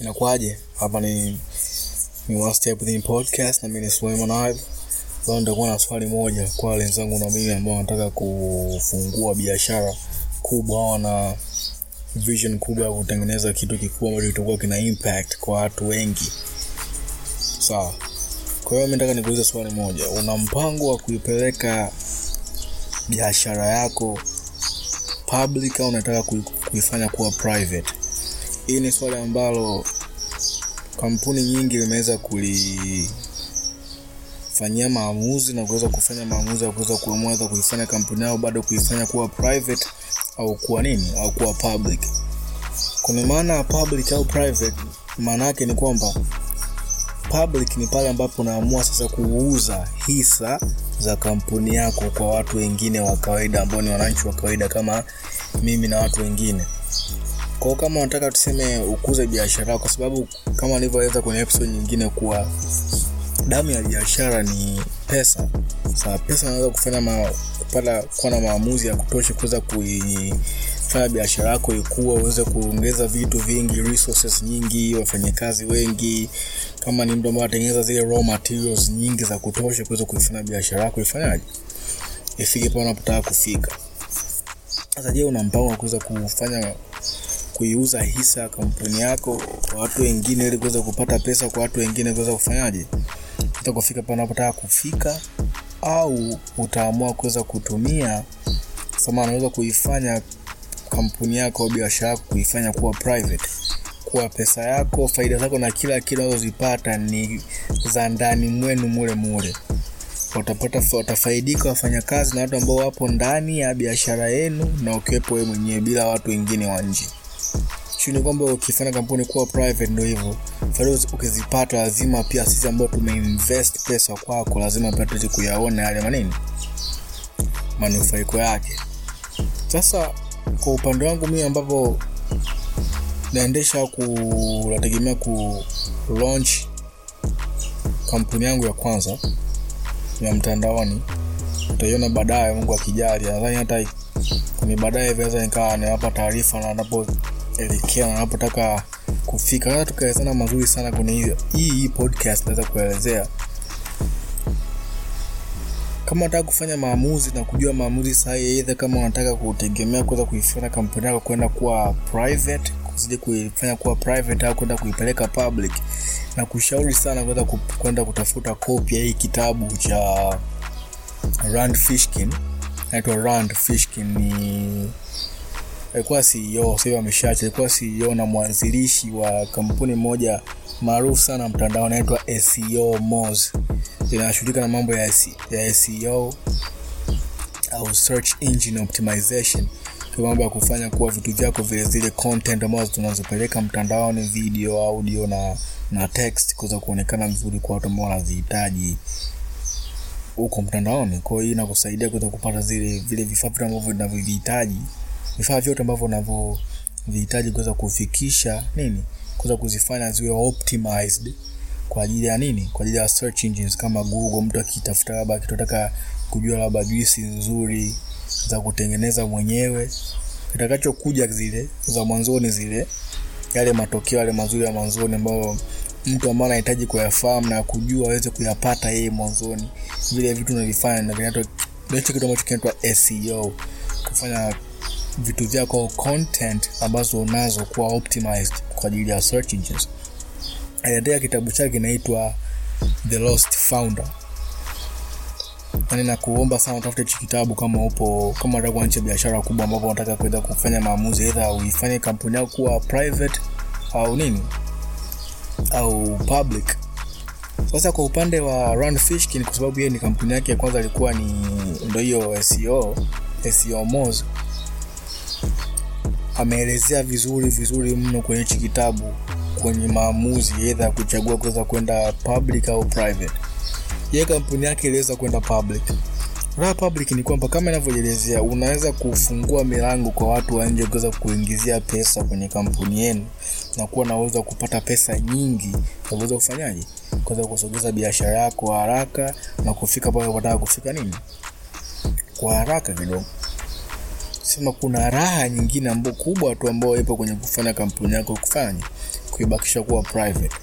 Inakuwaje? Hapa ni ni One Step Within Podcast na mimi ni Suleiman Ive. Leo nitakuwa na swali moja kwa wenzangu na mimi ambao wanataka kufungua biashara kubwa au na vision kubwa ya kutengeneza kitu kikubwa ambacho kitakuwa kina impact kwa watu wengi. Sawa. Kwa hiyo nataka nikuulize swali moja. Una mpango wa kuipeleka biashara yako public au unataka kuifanya kuwa private? Hii ni swali ambalo kampuni nyingi zimeweza kulifanyia maamuzi na kuweza kufanya maamuzi ya kuweza kuamua kuifanya kampuni yao bado kuifanya kuwa private au kuwa nini au kuwa public. Kuna maana ya public au private, maana yake ni kwamba public ni pale ambapo unaamua sasa kuuza hisa za kampuni yako kwa watu wengine wa kawaida ambao ni wananchi wa kawaida kama mimi na watu wengine kwao kama unataka tuseme ukuze biashara kwa sababu kama nilivyoeleza kwenye episode nyingine kuwa damu ya biashara ni pesa. Sasa pesa inaweza kufanya ma, kupata kuwa na maamuzi ya kutosha kuweza kuifanya biashara yako ikua uweze kuongeza vitu vingi resources nyingi wafanyakazi wengi. Kama ni mtu ambaye anatengeneza zile raw materials nyingi za kutosha kuweza kuifanya biashara yako ifanyaje? Ifike pale unapotaka kufika. Sasa je una mpango wa kuweza kufanya kuiuza hisa ya kampuni yako kwa watu wengine ili kuweza kupata pesa kwa watu wengine kuweza kufanyaje? Hata kufika panapotaka kufika au utaamua kuweza kutumia sama unaweza kuifanya kampuni yako au biashara yako kuifanya kuwa private. Kuwa pesa yako faida zako na kila kile unazozipata ni za ndani mwenu mule mule. Watapata watafaidika wafanyakazi na watu ambao wapo ndani ya biashara yenu na ukiwepo wewe mwenyewe bila watu wengine wa nje ni kwamba ukifanya kampuni kuwa private ndo hivyo. Faida ukizipata lazima pia sisi ambao tumeinvest pesa kwako lazima pia tuweze kuyaona yale manini manufaiko yake. Sasa kwa upande wangu mii ambapo naendesha ku ku launch kampuni yangu ya kwanza ya mtandaoni utaiona baadaye mungu akijali. Nadhani hata kwenye baadaye vinaweza nikawa nawapa taarifa na napoelekea na napotaka kufika hata tukaelezana mazuri sana kwenye hii podcast naweza kuelezea. Kama unataka kufanya maamuzi na kujua maamuzi sahihi kama unataka kutegemea kuweza kuifanya kampuni yako kwenda kuwa private kuzidi kuifanya kuwa private au kwenda kuipeleka public na kushauri sana kuweza kwenda kutafuta kopi ya hii kitabu cha Rand Fishkin. Naitwa Rand Fishkin ni alikuwa CEO sasa hivi ameshaacha alikuwa CEO na mwanzilishi wa kampuni moja maarufu sana mtandao inaitwa SEO Moz inashughulika na mambo ya, ya SEO au search engine optimization. Kwa mambo ya kufanya kuwa vitu vyako vile zile content ambazo tunazopeleka mtandaoni video audio na na text kuweza kuonekana vizuri kwa watu ambao wanazihitaji huko mtandaoni. Kwa hiyo inakusaidia kuweza kupata zile vile vifaa vyote ambavyo unavyovihitaji vifaa vyote ambavyo unavyovihitaji kuweza kufikisha nini kuweza kuzifanya ziwe optimized kwa ajili ya nini kwa ajili ya search engines kama google mtu akitafuta labda akitotaka kujua labda juisi nzuri za kutengeneza mwenyewe kitakachokuja zile za mwanzoni zile yale matokeo yale mazuri ya mwanzoni ambayo mtu ambaye anahitaji kuyafahamu na kujua aweze kuyapata yeye mwanzoni vile vitu unavifanya na vinaitwa ndicho kitu ambacho kinaitwa SEO kufanya vitu vyako au content ambazo unazo kuwa optimized kwa ajili ya search engines. Aliandika kitabu chake kinaitwa The Lost Founder. Yani nakuomba sana utafute hichi kitabu kama upo kama unataka kuanzisha biashara kubwa ambapo unataka kuweza kufanya maamuzi either uifanye kampuni yako kuwa private au nini au public. Sasa kwa upande wa Rand Fishkin kwa sababu yeye ni kampuni yake ya kwanza alikuwa ni ndio hiyo SEO SEO Moz ameelezea vizuri vizuri mno kwenye hichi kitabu kwenye maamuzi edha ya kuchagua kuweza kwenda public au private. Ye kampuni yake iliweza kwenda public. Raha public ni kwamba kama inavyoelezea unaweza kufungua milango kwa watu wa nje kuweza kuingizia pesa kwenye kampuni yenu na kuwa na uwezo wa kupata pesa nyingi. Kuweza kufanyaje? Kuweza kusogeza biashara yako haraka na kufika pale unataka kufika nini? Kwa haraka kidogo sema kuna raha nyingine ambayo kubwa tu ambayo ipo kwenye kufanya kampuni yako kufanya kuibakisha kuwa private.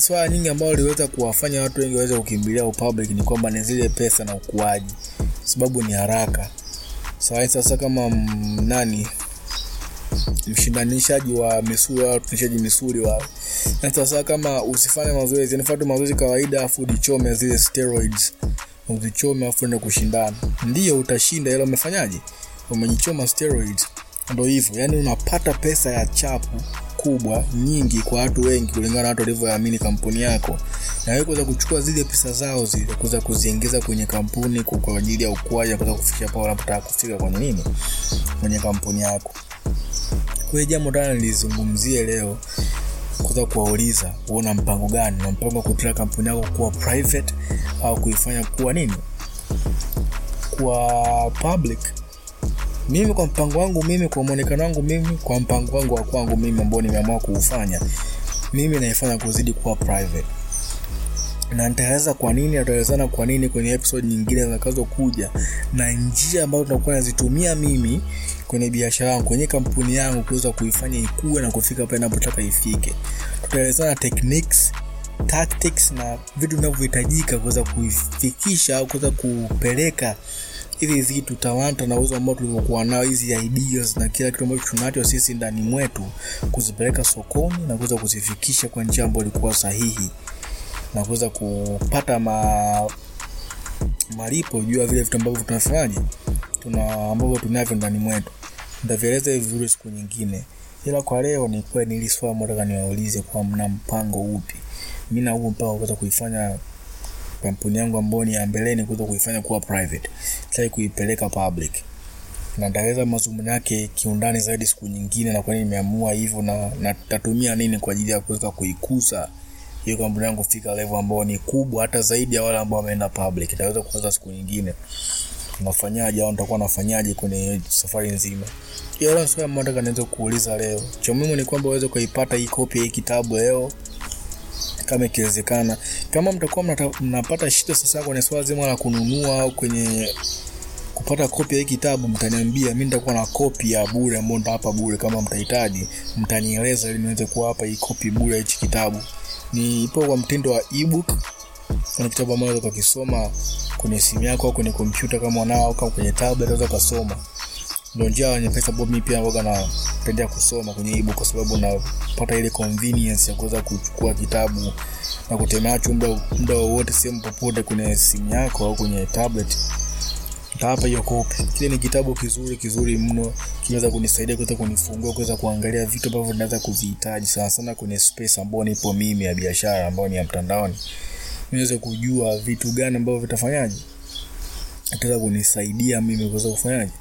Swala nyingi ambayo liweza kuwafanya watu wengi waweze kukimbilia upublic ni kwamba ni zile pesa na ukuaji, sababu ni haraka. Sasa sasa kama nani mshindanishaji wa misuli au tunishaji misuli wa na sasa kama usifanye mazoezi, nifuate mazoezi kawaida afu ujichome zile steroids uzichome afu ende kushindana, ndio utashinda, ila umefanyaje? Umejichoma steroids. Ndo hivyo, yani unapata pesa ya chapu kubwa nyingi kwa watu wengi kulingana na watu walivyoamini kampuni yako, na wewe kuweza kuchukua zile pesa zao zile kuweza kuziingiza kwenye kampuni kwa ajili ya ukuaji, kuweza kufikia pale unapotaka kufika kwenye nini, kwenye kampuni yako. Kwa jambo tena nilizungumzie leo kuweza kuwauliza uona mpango gani? Na mpango wa kutaka kampuni yako kuwa private au kuifanya kuwa nini, kuwa public? Mimi kwa mpango wangu mimi, kwa mwonekano wangu mimi, kwa mpango wangu wa kwangu mimi ambao nimeamua kuufanya, mimi naifanya kuzidi kuwa private, na nitaeleza kwa nini, nataelezana kwa nini kwenye episode nyingine zitakazokuja, na njia ambazo tunakuwa nazitumia mimi kwenye biashara yangu, kwenye kampuni yangu kuweza kuifanya ikue na kufika pale ninapotaka ifike. Tutaelezana techniques, tactics na vitu vinavyohitajika kuweza kuifikisha au kuweza kupeleka hivi vitu talanta na uwezo ambao tulivyokuwa nao, hizi ideas na kila kitu ambacho tunacho sisi ndani mwetu, kuzipeleka sokoni na kuweza kuzifikisha kwa njia ambayo ilikuwa sahihi na kuweza kupata ma malipo juu ya vile vitu ambavyo tunafanya tuna ambavyo tunavyo ndani mwetu. Nitavieleza vizuri siku nyingine, ila kwa leo ni kweli nili swali nataka niwaulize kwa mna mpango upi? Mimi na huo mpango kuweza kuifanya kampuni yangu ambayo ni ya mbeleni kuweza kuifanya kuwa private, sasa kuipeleka public, na nitaweza mazungumzo yake kiundani zaidi siku nyingine, na kwa nini nimeamua hivyo, na natatumia nini kwa ajili ya kuweza kuikuza hiyo kampuni yangu fika level ambayo ni kubwa hata zaidi ya wale ambao wameenda public. nitaweza kuanza siku nyingine. Nafanyaje au nitakuwa nafanyaje kwenye safari nzima. Ila swali ambalo nataka niweze kuuliza leo, cha muhimu ni kwamba uweze kuipata hii kopi ya kitabu leo kama ikiwezekana. Kama mtakuwa mnapata shida sasa kwenye swala zima la kununua au kwenye kupata kopi ya kitabu, mtaniambia. Mimi nitakuwa na kopi ya bure ambayo nitawapa bure. Kama mtahitaji, mtanieleza ili niweze kuwapa hii kopi bure ya hichi kitabu. Ni ipo kwa mtindo wa ebook ni kitabu ambacho unaweza ukisoma kwenye simu yako au kwenye kompyuta kama unao, kama kwenye tablet unaweza ukasoma. Ndio njia nyepesi ambayo mimi pia waga napendea kusoma kwenye ebook, kwa sababu napata ile convenience ya kuweza kuchukua kitabu na kutembea nacho muda wowote, sehemu popote, kwenye simu yako au kwenye tablet. Nitawapa hiyo kopi. Kile ni kitabu kizuri kizuri mno, kinaweza kunisaidia kuweza kunifungua kuweza kuangalia vitu ambavyo ninaweza kuvihitaji sana sana kwenye space ambayo nipo mimi ya biashara ambayo ni ya mtandaoni niweze kujua vitu gani ambavyo vitafanyaje itaweza kunisaidia mimi kuweza kufanyaje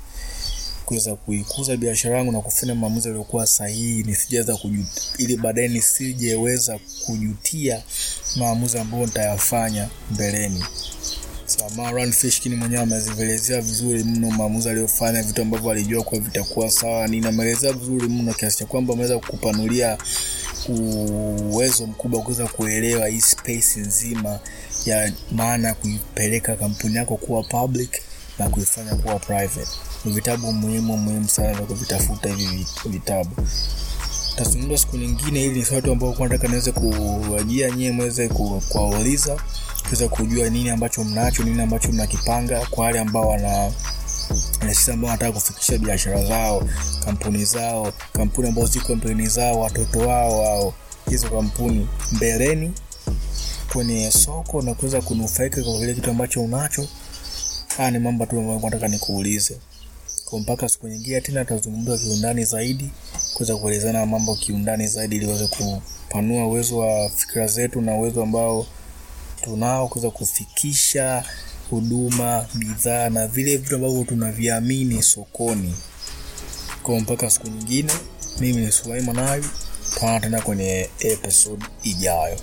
kuweza kuikuza biashara yangu na kufanya maamuzi yaliyokuwa sahihi, nisijaweza kujutia, ili baadaye nisijeweza kujutia maamuzi ambayo nitayafanya mbeleni. Run Fishkin mwenyewe amezielezea vizuri mno maamuzi aliyofanya, vitu ambavyo alijua kuwa vitakuwa sawa. Ninamelezea vizuri mno kiasi cha kwamba ameweza kukupanulia uwezo mkubwa kuweza kuelewa hii space nzima ya maana ya kuipeleka kampuni yako kuwa public na kuifanya kuwa private. Ni vitabu muhimu muhimu sana vya kuvitafuta hivi vitabu. tasungumza siku nyingine, ili ni ambao nataka niweze kuwajia nyie mweze kuwauliza kuweza kujua nini ambacho mnacho, nini ambacho mnakipanga kwa wale ambao wana sisi ambao wanataka kufikisha biashara zao, kampuni zao, kampuni ambao ziko mbeleni zao, watoto wao au hizo kampuni mbeleni kwenye soko na kuweza kunufaika kwa kile kitu ambacho unacho. Haya ni mambo tu ambayo nataka nikuulize. Kwa mpaka siku nyingine tena tutazungumza kiundani zaidi, kuweza kuelezana mambo kiundani zaidi, ili uweze kupanua uwezo wa fikira zetu na uwezo ambao tunao kuweza kufikisha huduma, bidhaa na vile vitu ambavyo tunaviamini sokoni. Kwa mpaka siku nyingine, mimi ni Sulaiman Ali, tutaonana tena kwenye episode ijayo.